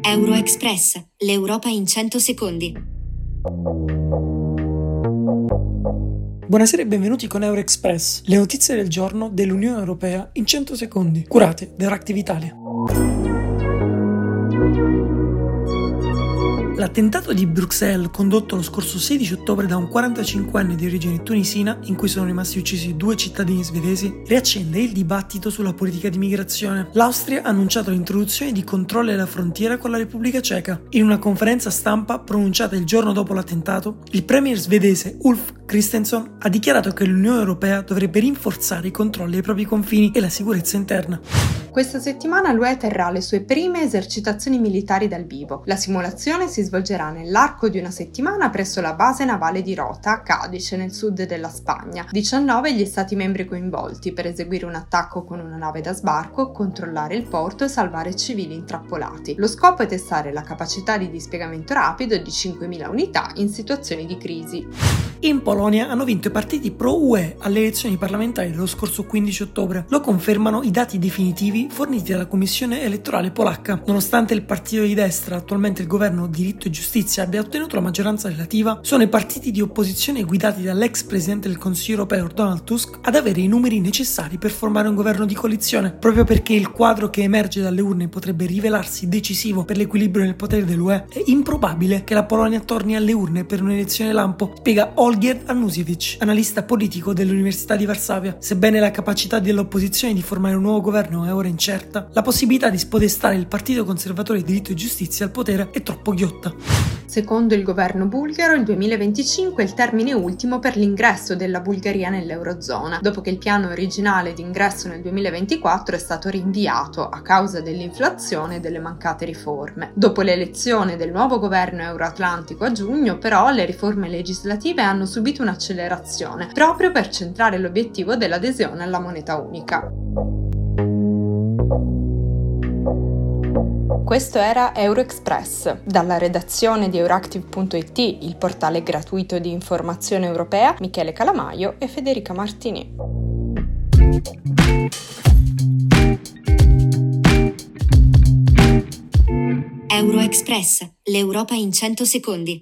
Euroexpress, l'Europa in 100 secondi. Buonasera e benvenuti con Euroexpress, le notizie del giorno dell'Unione Europea in 100 secondi, curate da Reactive Italia. L'attentato di Bruxelles, condotto lo scorso 16 ottobre da un 45enne di origine tunisina, in cui sono rimasti uccisi due cittadini svedesi, riaccende il dibattito sulla politica di migrazione. L'Austria ha annunciato l'introduzione di controlli alla frontiera con la Repubblica Ceca. In una conferenza stampa pronunciata il giorno dopo l'attentato, il premier svedese Ulf Christensen ha dichiarato che l'Unione Europea dovrebbe rinforzare i controlli ai propri confini e la sicurezza interna. Questa settimana l'UE terrà le sue prime esercitazioni militari dal vivo. La simulazione si svolgerà nell'arco di una settimana presso la base navale di Rota, a Cadice, nel sud della Spagna. 19 gli stati membri coinvolti per eseguire un attacco con una nave da sbarco, controllare il porto e salvare civili intrappolati. Lo scopo è testare la capacità di dispiegamento rapido di 5.000 unità in situazioni di crisi. In Polonia hanno vinto i partiti pro-UE alle elezioni parlamentari dello scorso 15 ottobre. Lo confermano i dati definitivi forniti dalla Commissione elettorale polacca. Nonostante il partito di destra, attualmente il governo Diritto e Giustizia, abbia ottenuto la maggioranza relativa, sono i partiti di opposizione guidati dall'ex presidente del Consiglio europeo Donald Tusk ad avere i numeri necessari per formare un governo di coalizione, proprio perché il quadro che emerge dalle urne potrebbe rivelarsi decisivo per l'equilibrio nel potere dell'UE, è improbabile che la Polonia torni alle urne per un'elezione lampo, spiega Olgier Anusiewicz, analista politico dell'Università di Varsavia. Sebbene la capacità dell'opposizione di formare un nuovo governo è ora incerta, la possibilità di spodestare il Partito Conservatore Diritto e Giustizia al potere è troppo ghiotta. Secondo il governo bulgaro, il 2025 è il termine ultimo per l'ingresso della Bulgaria nell'Eurozona, dopo che il piano originale di ingresso nel 2024 è stato rinviato a causa dell'inflazione e delle mancate riforme. Dopo l'elezione del nuovo governo euroatlantico a giugno, però, le riforme legislative hanno subito un'accelerazione, proprio per centrare l'obiettivo dell'adesione alla moneta unica. Questo era Euroexpress. Dalla redazione di Euractiv.it, il portale gratuito di informazione europea, Michele Calamaio e Federica Martini. Euroexpress, l'Europa in 100 secondi.